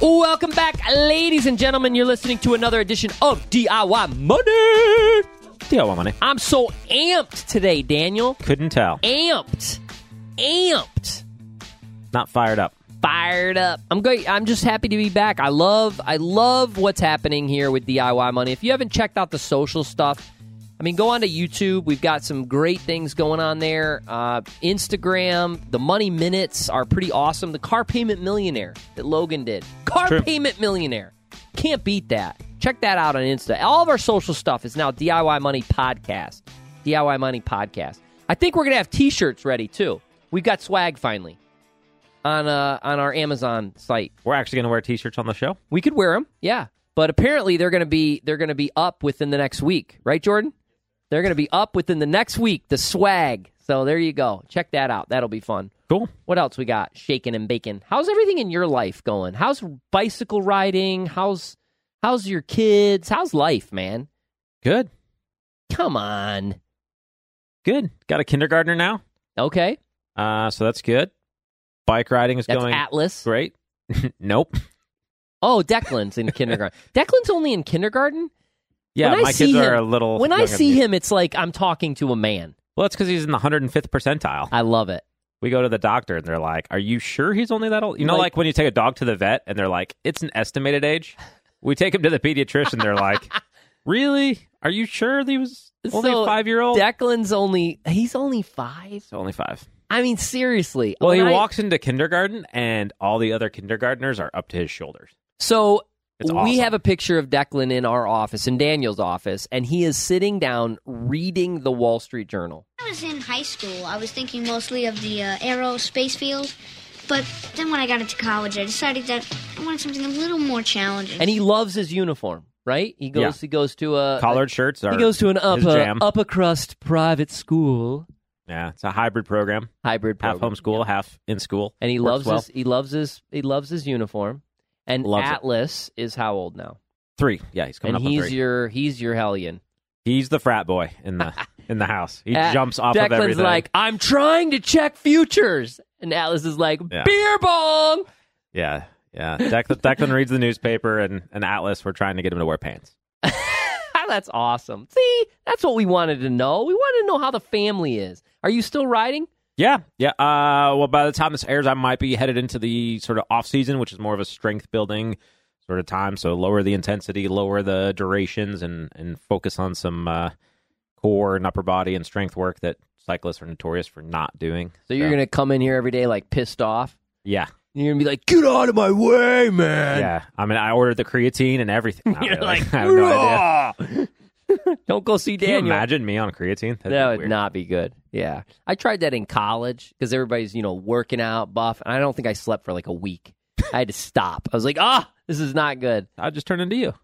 Welcome back, ladies and gentlemen. You're listening to another edition of DIY Money. DIY Money. I'm so amped today, Daniel. Couldn't tell. Amped. Amped. Not fired up. Fired up. I'm great. I'm just happy to be back. I love I love what's happening here with DIY Money. If you haven't checked out the social stuff, I mean, go on to YouTube. We've got some great things going on there. Uh, Instagram, the Money Minutes are pretty awesome. The Car Payment Millionaire that Logan did. Car True. Payment Millionaire. Can't beat that. Check that out on Insta. All of our social stuff is now DIY Money Podcast. DIY Money Podcast. I think we're going to have t shirts ready too. We've got swag finally on, uh, on our Amazon site. We're actually going to wear t shirts on the show. We could wear them, yeah. But apparently they're going to be they're going to be up within the next week, right, Jordan? They're going to be up within the next week. The swag. So there you go. Check that out. That'll be fun. Cool. What else we got? Shaking and baking. How's everything in your life going? How's bicycle riding? How's how's your kids? How's life, man? Good. Come on. Good. Got a kindergartner now. Okay, Uh, so that's good. Bike riding is that's going Atlas. great. nope. Oh, Declan's in kindergarten. Declan's only in kindergarten. Yeah, When I my see kids are a little. When I see him, it's like I'm talking to a man. well, that's because he's in the 105th percentile. I love it. We go to the doctor and they're like, "Are you sure he's only that old?" You know, Like- like, when you take a dog to the vet and they're like, "It's an estimated age." We take him to the pediatrician. They're like, "Really? Are you sure he was only So, five year old?" Declan's only he's only five. only five. I mean, seriously. Well, he I- walks into kindergarten and all the other kindergartners are up to his shoulders. So It's we awesome. have a picture of Declan in our office, in Daniel's office, and he is sitting down reading the Wall Street Journal. I was in high school, I was thinking mostly of the uh, aerospace field. But then when I got into college, I decided that I wanted something a little more challenging. And he loves his uniform, right? He goes Yeah. he goes to a Collared shirts are he goes to an upper upper crust private school, Yeah, it's a hybrid program. hybrid Half program. homeschool, half in school. And he Works loves well. his he loves his he loves his uniform. And Loves. Atlas is how old now? three. Yeah, he's coming and up on he's three. your he's your hellion. He's the frat boy in the in the house. He At- jumps off Declan's of everything. like, I'm trying to check futures. And Atlas is like, Yeah. beer bong. yeah, yeah. Declan, Declan reads the newspaper, and, and Atlas, we're trying to get him to wear pants. that's awesome. See, that's what we wanted to know. We wanted to know how the family is. Are you still riding? Yeah, yeah. Uh, well, by the time this airs, I might be headed into the sort of off season, which is more of a strength building sort of time. So lower the intensity, lower the durations, and and focus on some uh, core and upper body and strength work that cyclists are notorious for not doing. So you're going to come in here every day like pissed off? yeah, you're going to be like, get out of my way, man. yeah. I mean, I ordered the creatine and everything. You're really. like, I have no idea. Don't go see Can you Daniel. imagine me on creatine? That'd that would not be good. Yeah. I tried that in college because everybody's, you know, working out, buff. And I don't think I slept for like a week. I had to stop. I was like, ah, this is not good. I'd just turn into you.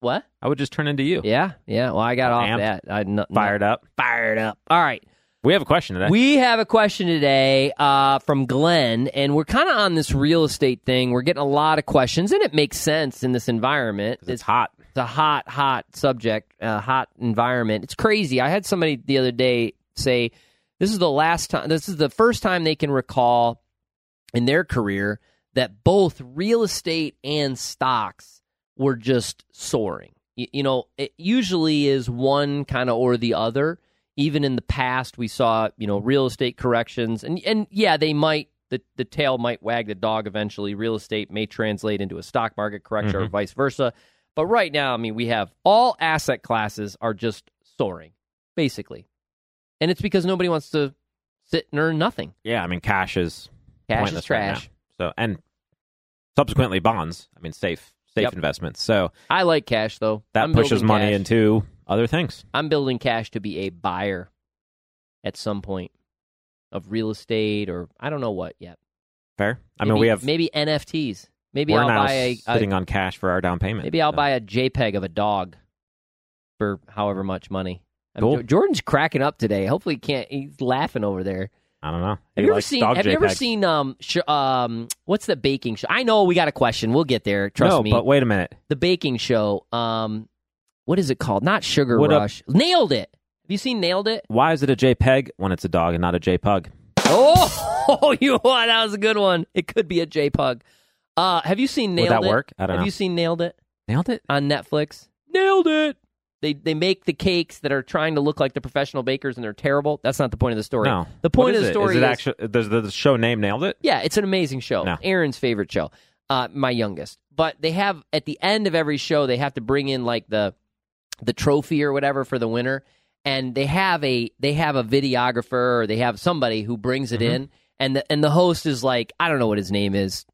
What? I would just turn into you. Yeah. Yeah. Well, I got off Amped. that. I no, Fired up. Fired up. All right. We have a question today. We have a question today uh, from Glenn, and we're kind of on this real estate thing. We're getting a lot of questions, and it makes sense in this environment. 'Cause it's hot. It's a hot, hot subject, a hot environment. It's crazy. I had somebody the other day say, "This is the last time. This is the first time they can recall in their career that both real estate and stocks were just soaring. You, you know, it usually is one kind of or the other. Even in the past, we saw you know real estate corrections, and and yeah, they might." The, the tail might wag the dog eventually. Real estate may translate into a stock market correction or mm-hmm. vice versa. But right now, I mean, we have all asset classes are just soaring, basically. And it's because nobody wants to sit and earn nothing. Yeah, I mean, cash is Cash is pointless right trash. so, and subsequently bonds. I mean, safe, safe Yep. investments. So I like cash though. that I'm pushes money cash. into other things. I'm building cash to be a buyer at some point of real estate or I don't know what yet. Fair. I Maybe- mean, we have maybe NFTs. Maybe We're I'll buy a, a sitting on cash for our down payment. maybe I'll So, buy a JPEG of a dog for however much money. I mean, Cool. Jo- Jordan's cracking up today. Hopefully, he can't. He's laughing over there. I don't know. Have He you ever seen? Have you ever seen um sh- um what's the baking show? I know we got a question. We'll get there. Trust no, me. but wait a minute. the baking show. Um, what is it called? Not Sugar What up- Rush. Nailed it. Have you seen Nailed It? Why is it a JPEG when it's a dog and not a JPUG? Oh, you? That was a good one. It could be a JPUG. Uh, have you seen Nailed Would that It? work? I don't have know. you seen Nailed It Nailed it. on Netflix? Nailed it. They they make the cakes that are trying to look like the professional bakers and they're terrible. That's not the point of the story. No. The What point is of the it? story is it actually does the show name nailed it? Yeah, it's an amazing show. No. Aaron's favorite show. Uh, my youngest. But they have at the end of every show they have to bring in like the the trophy or whatever for the winner and they have a they have a videographer or they have somebody who brings it Mhm. in and the and the host is like I don't know what his name is.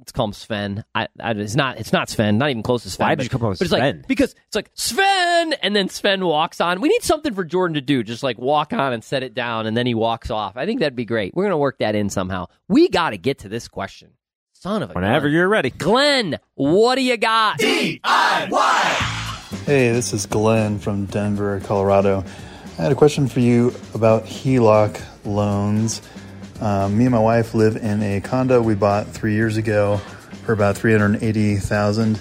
Let's call him Sven. I, I it's not it's not Sven, not even close to Sven. Why but- did you come up with but it's Sven? like because it's like Sven, and then Sven walks on. We need something for Jordan to do, just like walk on and set it down, and then he walks off. I think that'd be great. We're gonna work that in somehow. We got to get to this question. Son of a Whenever gun. you're ready. Glenn, what do you got? DIY. Hey, this is Glenn from Denver, Colorado. I had a question for you about HELOC loans. Um, me and my wife live in a condo we bought three years ago for about three hundred eighty thousand,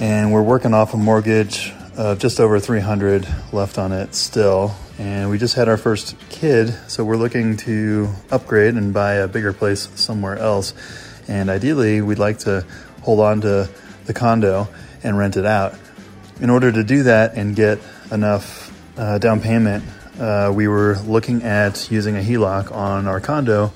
and we're working off a mortgage of just over three hundred left on it still. And we just had our first kid, so we're looking to upgrade and buy a bigger place somewhere else. And ideally, we'd like to hold on to the condo and rent it out. In order to do that and get enough uh, down payment, uh, we were looking at using a HELOC on our condo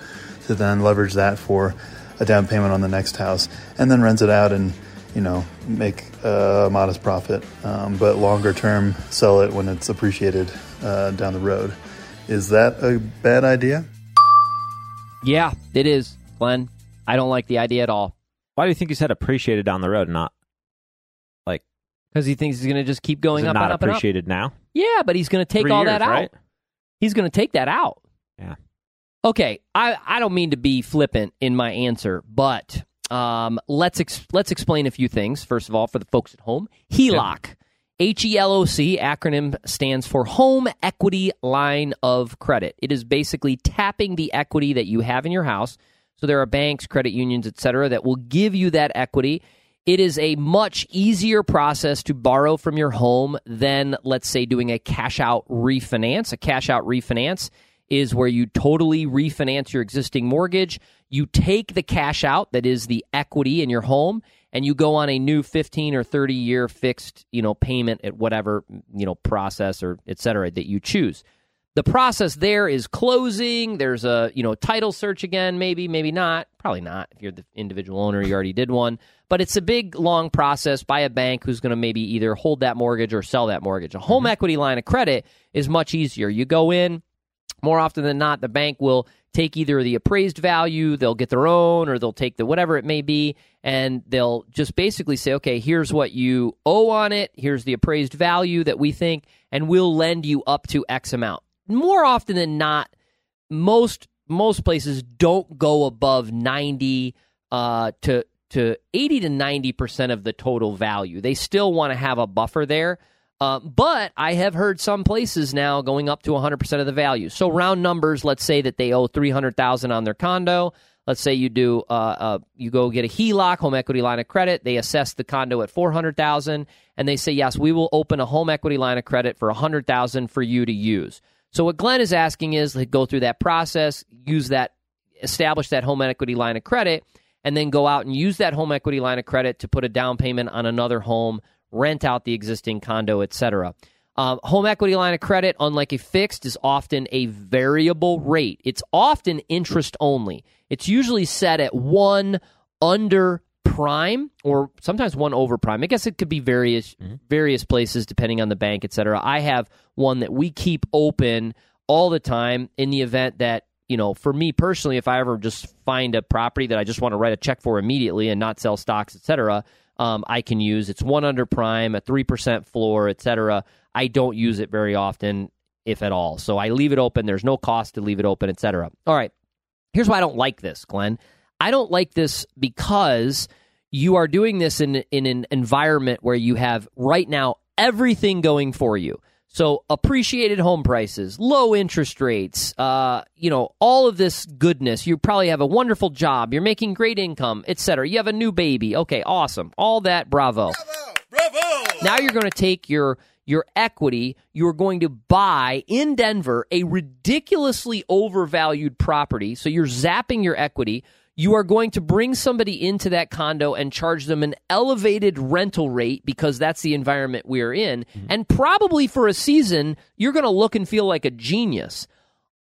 to then leverage that for a down payment on the next house and then rent it out and you know make a modest profit. Um, but longer term sell it when it's appreciated uh, down the road. Is that a bad idea? Yeah, it is, Glenn. I don't like the idea at all. Why do you think you said appreciated down the road, not like because he thinks he's gonna just keep going is it up not and up and up. appreciated now? Yeah, but he's gonna take Three all years, that out. right? He's going to take that out. Yeah. Okay, I, I don't mean to be flippant in my answer, but um, let's ex- let's explain a few things. First of all, for the folks at home, HELOC, H E L O C acronym stands for Home Equity Line of Credit. It is basically tapping the equity that you have in your house. So there are banks, credit unions, et cetera, that will give you that equity. It is a much easier process to borrow from your home than, let's say, doing a cash out refinance. A cash out refinance is where you totally refinance your existing mortgage. You take the cash out, that is the equity in your home, and you go on a new 15 or 30 year fixed, you know, payment at whatever, you know, process or et cetera that you choose. The process there is closing. There's a, you know, title search again, maybe, maybe not. Probably not. If you're the individual owner, you already did one. But it's a big, long process by a bank who's going to maybe either hold that mortgage or sell that mortgage. A home mm-hmm. equity line of credit is much easier. You go in, more often than not, the bank will take either the appraised value, they'll get their own, or they'll take the whatever it may be, and they'll just basically say, okay, here's what you owe on it, here's the appraised value that we think, and we'll lend you up to X amount. More often than not, most most places don't go above 90 uh, to to 80 to 90 percent of the total value. They still want to have a buffer there. Uh, but I have heard some places now going up to 100% of the value. So round numbers, let's say that they owe 300,000 on their condo. Let's say you do uh, uh, you go get a HELOC, home equity line of credit. They assess the condo at 400,000 and they say, "Yes, we will open a home equity line of credit for 100,000 for you to use." So what Glenn is asking is to go through that process, use that establish that home equity line of credit and then go out and use that home equity line of credit to put a down payment on another home rent out the existing condo, etc. Um, home equity line of credit, unlike a fixed, is often a variable rate. It's often interest only. It's usually set at one under prime or sometimes one over prime. I guess it could be various various places depending on the bank, etc. I have one that we keep open all the time in the event that you know, for me personally, if I ever just find a property that I just want to write a check for immediately and not sell stocks, etc., um, I can use. It's one under prime, a three percent floor, etc. I don't use it very often, if at all. So I leave it open. There's no cost to leave it open, etc. All right. Here's why I don't like this, Glenn. I don't like this because you are doing this in in an environment where you have right now everything going for you. So appreciated home prices, low interest rates, uh, you know, all of this goodness. You probably have a wonderful job. You're making great income, etc. You have a new baby. Okay, awesome. All that, bravo. Bravo! Bravo! Now you're going to take your your equity. You're going to buy in Denver a ridiculously overvalued property. So you're zapping your equity. You are going to bring somebody into that condo and charge them an elevated rental rate because that's the environment we're in. And probably for a season, you're going to look and feel like a genius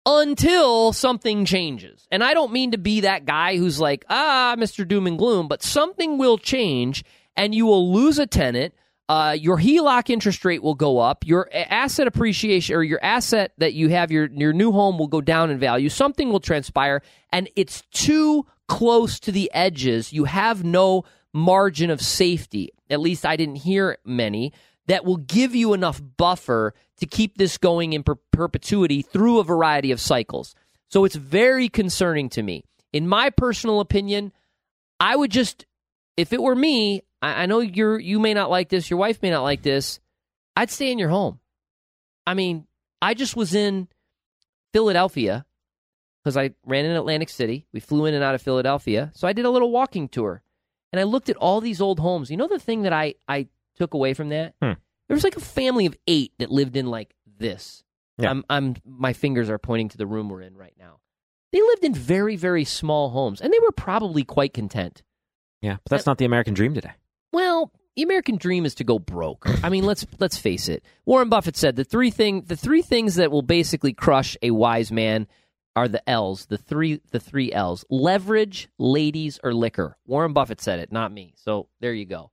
until something changes. And I don't mean to be that guy who's like, ah, Mr. Doom and Gloom, but something will change and you will lose a tenant. Uh, your HELOC interest rate will go up. Your asset appreciation or your asset that you have, your, your new home will go down in value. Something will transpire, and it's too close to the edges. You have no margin of safety. At least I didn't hear many that will give you enough buffer to keep this going in per- perpetuity through a variety of cycles. So it's very concerning to me. In my personal opinion, I would just, if it were me, I, I know you're you may not like this, your wife may not like this. I'd stay in your home. I mean, I just was in Philadelphia because I ran in Atlantic City. We flew in and out of Philadelphia, so I did a little walking tour, and I looked at all these old homes. You know the thing that I I took away from that? Hmm. There was like a family of eight that lived in like this. Yeah. I'm I'm my fingers are pointing to the room we're in right now. They lived in very very small homes, and they were probably quite content. Yeah, but that's not the American dream today. Well, the American dream is to go broke. I mean, let's let's face it. Warren Buffett said the three thing the three things that will basically crush a wise man are the L's, the three the three L's: leverage, ladies, or liquor. Warren Buffett said it, not me. So there you go.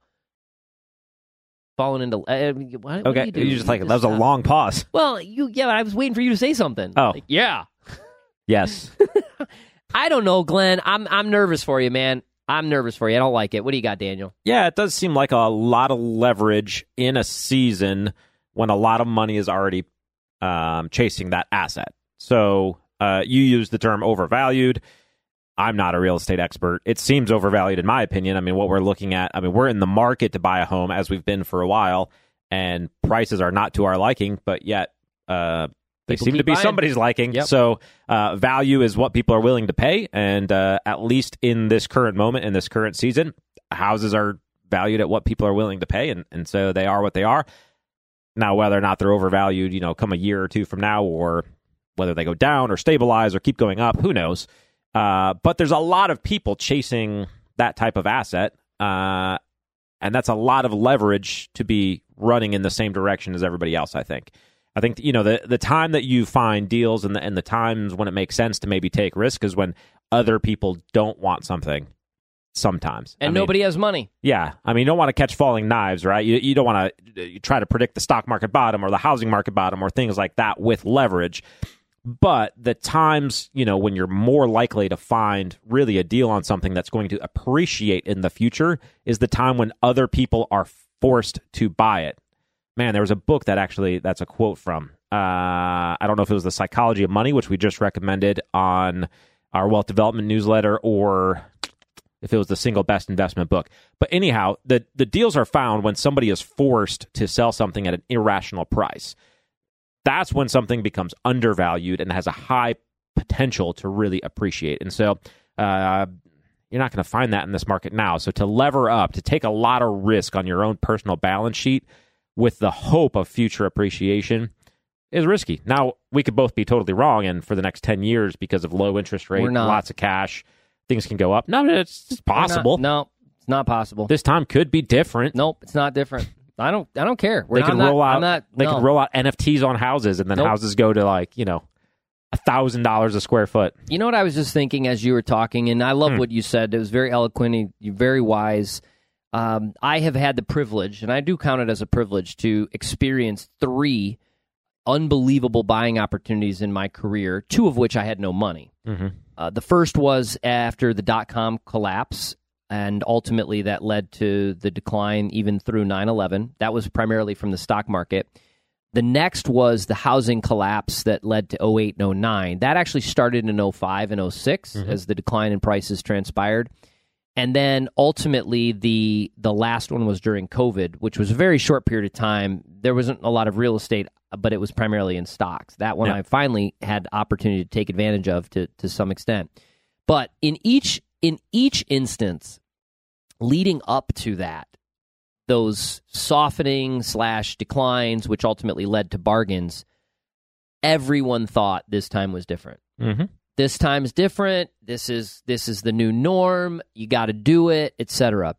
Falling into uh, what, what do Okay, you, do? you just like need that was a long pause. Well, you yeah, I was waiting for you to say something. Oh. Like, yeah. Yes. I don't know, Glenn. I'm I'm nervous for you, man. I'm nervous for you. I don't like it. What do you got, Daniel? Yeah, it does seem like a lot of leverage in a season when a lot of money is already um, chasing that asset. So uh, you use the term overvalued. I'm not a real estate expert. It seems overvalued in my opinion. I mean, what we're looking at, I mean, we're in the market to buy a home as we've been for a while, and prices are not to our liking, but yet uh, they People seem to be buying. somebody's liking. Yep. So uh, value is what people are willing to pay, and uh, at least in this current moment, in this current season, houses are valued at what people are willing to pay, and, and so they are what they are. Now, whether or not they're overvalued, you know, come a year or two from now, or whether they go down or stabilize or keep going up, who knows? Uh, but there's a lot of people chasing that type of asset, uh, and that's a lot of leverage to be running in the same direction as everybody else. I think. I think you know the the time that you find deals and the and the times when it makes sense to maybe take risk is when other people don't want something. Sometimes, And I mean, nobody has money. yeah, I mean, you don't want to catch falling knives, right? You, you don't want to you try to predict the stock market bottom or the housing market bottom or things like that with leverage. But the times, you know, when you're more likely to find really a deal on something that's going to appreciate in the future is the time when other people are forced to buy it. Man, there was a book that actually that's a quote from. Uh, I don't know if it was The Psychology of Money, which we just recommended on our wealth development newsletter, or if it was the single best investment book. But anyhow, the the deals are found when somebody is forced to sell something at an irrational price. That's when something becomes undervalued and has a high potential to really appreciate. And so, uh, you're not going to find that in this market now. So to lever up, to take a lot of risk on your own personal balance sheet with the hope of future appreciation is risky. Now, we could both be totally wrong, and for the next 10 years, because of low interest rate, not. lots of cash, things can go up. No, it's, it's possible. No, it's not possible. This time could be different. Nope, it's not different. I don't. I don't care. We're they not, can roll not, out. Not, they no. can roll out NFTs on houses, and then Nope. houses go to like you know a thousand dollars a square foot. You know what I was just thinking as you were talking, and I love Hmm. what you said. It was very eloquent. and You're very wise. Um, I have had the privilege, and I do count it as a privilege, to experience three unbelievable buying opportunities in my career. Two of which I had no money. Mm-hmm. Uh, the first was after the dot com collapse, and ultimately that led to the decline even through 9 11. That was primarily from the stock market. The next was the housing collapse that led to 08 and 09. That actually started in 05 and 6 mm-hmm. as the decline in prices transpired. and then ultimately the the last one was during COVID, which was a very short period of time. There wasn't a lot of real estate, but it was primarily in stocks. That one Yeah. I finally had opportunity to take advantage of to to some extent. But in each in each instance, leading up to that, those softening slash declines, which ultimately led to bargains, everyone thought this time was different. Mm-hmm. This time's different. This is this is the new norm. You got to do it, etc.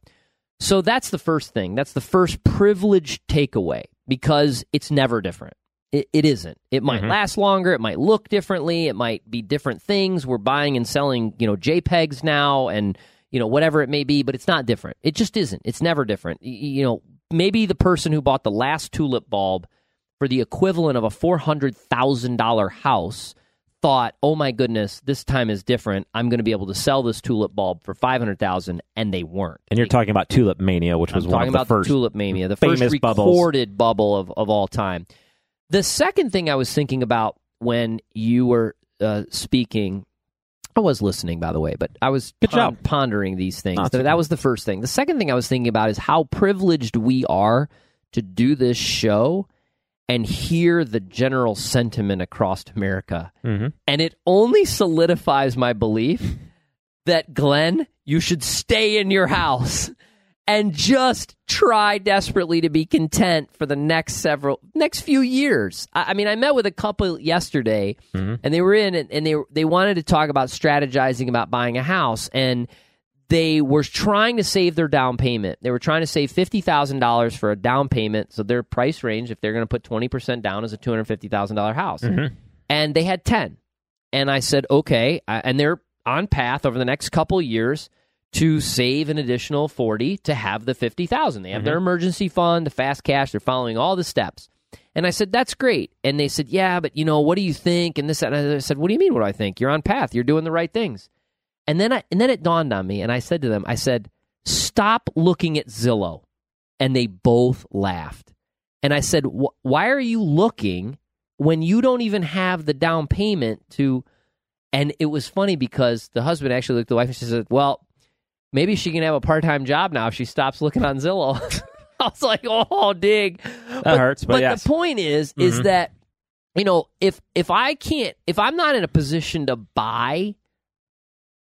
So that's the first thing. That's the first privileged takeaway because it's never different. It, it isn't. It might Mhm. last longer. It might look differently. It might be different things. We're buying and selling, you know, JPEGs now, and you know whatever it may be. But it's not different. It just isn't. It's never different. You know, maybe the person who bought the last tulip bulb for the equivalent of a four hundred thousand dollar house thought, "Oh my goodness, this time is different. I'm going to be able to sell this tulip bulb for five hundred thousand, and they weren't. And you're talking about Tulip Mania, which was I'm one talking of the first. the tulip mania, the famous first bubbles. recorded bubble of, of all time. The second thing I was thinking about when you were uh, speaking, I was listening, by the way, but I was Good job. pondering these things. No, it's that, was the first thing. The second thing I was thinking about is how privileged we are to do this show and hear the general sentiment across America. hmm And it only solidifies my belief that, Glenn, you should stay in your house and just try desperately to be content for the next several, next few years. I, I mean, I met with a couple yesterday Mhm. and they were in and, and they, they wanted to talk about strategizing about buying a house. And they were trying to save their down payment. They were trying to save fifty thousand dollars for a down payment. So their price range, if they're going to put twenty percent down, is a two hundred fifty thousand dollar house. Mhm. And they had ten. And I said, okay. I- And they're on path over the next couple years to save an additional forty to have the fifty thousand. They have their mm-hmm. emergency fund, the fast cash. They're following all the steps. And I said, that's great. And they said, yeah, but you know, what do you think? And this, and I said, what do you mean? What do I think? You're on path. You're doing the right things. And then I and then it dawned on me, and I said to them, I said, "Stop looking at Zillow," and they both laughed. And I said, "Why are you looking when you don't even have the down payment to?" And it was funny because the husband actually looked at the wife and she said, "Well, maybe she can have a part time job now if she stops looking on Zillow." I was like, "Oh, dig." That hurts, but yes. the point is, is Mhm. that you know, if if I can't, if I'm not in a position to buy,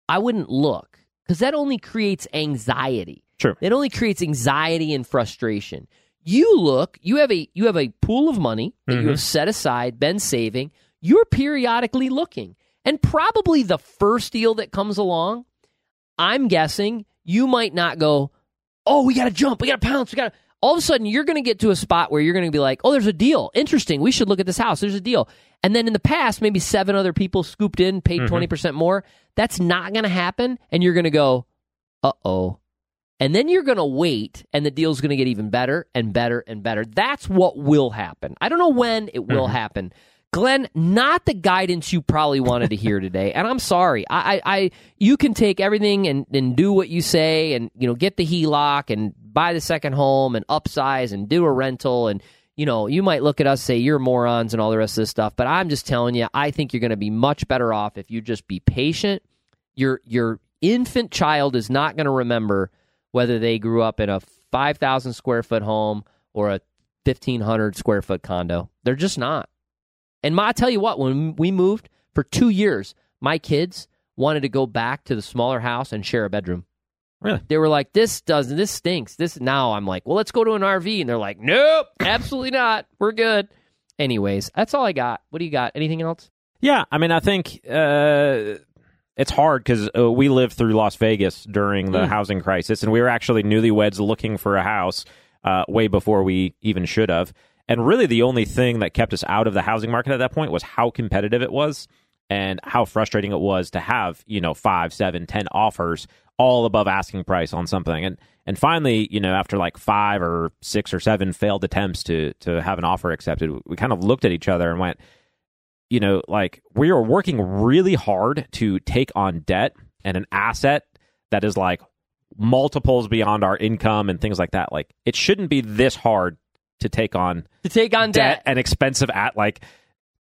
I wouldn't look because that only creates anxiety. True. It only creates anxiety and frustration. You look, you have a you have a pool of money that you Mhm. have set aside, been saving. You're periodically looking, and probably the first deal that comes along, I'm guessing you might not go, oh, we got to jump, we got to pounce, we got to. All of a sudden, you're going to get to a spot where you're going to be like, oh, there's a deal. Interesting. We should look at this house. There's a deal. And then in the past, maybe seven other people scooped in, paid Mhm. 20% more. That's not going to happen. And you're going to go, uh oh. And then you're going to wait, and the deal's going to get even better and better and better. That's what will happen. I don't know when it will Mhm. happen. Glenn, not the guidance you probably wanted to hear today. And I'm sorry. I, I, I you can take everything and, and do what you say and, you know, get the HELOC and buy the second home and upsize and do a rental. And, you know, you might look at us say you're morons and all the rest of this stuff. But I'm just telling you, I think you're going to be much better off if you just be patient. Your, your infant child is not going to remember whether they grew up in a 5,000 square foot home or a 1,500 square foot condo. They're just not. And Ma, I tell you what, when we moved for two years, my kids wanted to go back to the smaller house and share a bedroom. Really? They were like, "This doesn't. This stinks." This now I'm like, "Well, let's go to an RV," and they're like, "Nope, absolutely not. We're good." Anyways, that's all I got. What do you got? Anything else? Yeah, I mean, I think uh, it's hard because uh, we lived through Las Vegas during the Mm. housing crisis, and we were actually newlyweds looking for a house uh, way before we even should have. And really, the only thing that kept us out of the housing market at that point was how competitive it was and how frustrating it was to have you know five, seven, ten offers all above asking price on something. And and finally, you know, after like five or six or seven failed attempts to to have an offer accepted, we kind of looked at each other and went, you know, like we are working really hard to take on debt and an asset that is like multiples beyond our income and things like that. Like it shouldn't be this hard to take on To take on debt debt. and expensive at like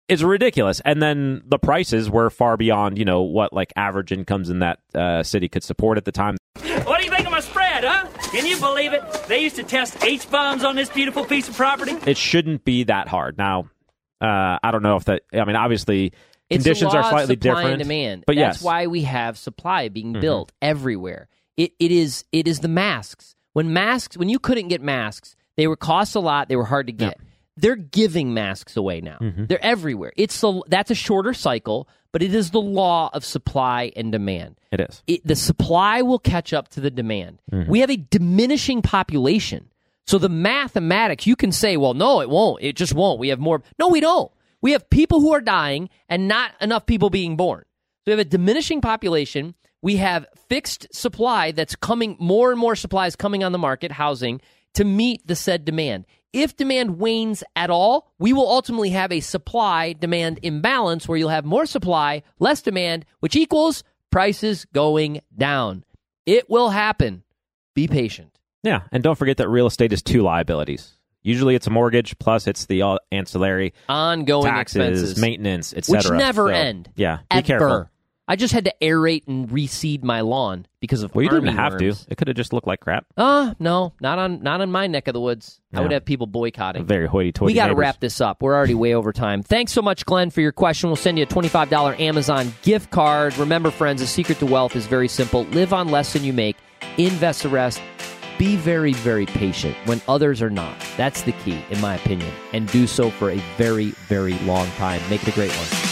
it's ridiculous. And then the prices were far beyond, you know, what like average incomes in that uh, city could support at the time. What do you think of my spread, huh? Can you believe it? They used to test H bombs on this beautiful piece of property. It shouldn't be that hard. Now, uh, I don't know if that. I mean, obviously, It's conditions the law are of slightly supply different. and demand. but that's yes, why we have supply being Mhm. built everywhere. It it is it is the masks. When masks when you couldn't get masks, they were cost a lot. They were hard to get. They're giving masks away now. Mhm. They're everywhere. It's the that's a shorter cycle, but it is the law of supply and demand. it is. It, the supply will catch up to the demand. Mhm. We have a diminishing population. So the mathematics, you can say, well, no, it won't. It just won't. We have more. No, we don't. We have people who are dying and not enough people being born. So we have a diminishing population. We have fixed supply that's coming, more and more supplies coming on the market, housing, to meet the said demand. If demand wanes at all, we will ultimately have a supply demand imbalance where you'll have more supply, less demand, which equals prices going down. It will happen. Be patient. Yeah, and don't forget that real estate is two liabilities. Usually, it's a mortgage plus it's the ancillary Ongoing taxes, expenses, maintenance, etc. which never So, end. Yeah, be ever. careful. I just had to aerate and reseed my lawn because of Well, you didn't have worms. to. It could have just looked like crap. Uh, no, not on not on my neck of the woods. I would have people boycotting. Very hoity-toity. we got to wrap this up. We're already way over time. Thanks so much, Glenn, for your question. We'll send you a $25 Amazon gift card. Remember, friends, the secret to wealth is very simple live on less than you make, invest the rest. Be very, very patient when others are not. That's the key, in my opinion. And do so for a very, very long time. Make it a great one.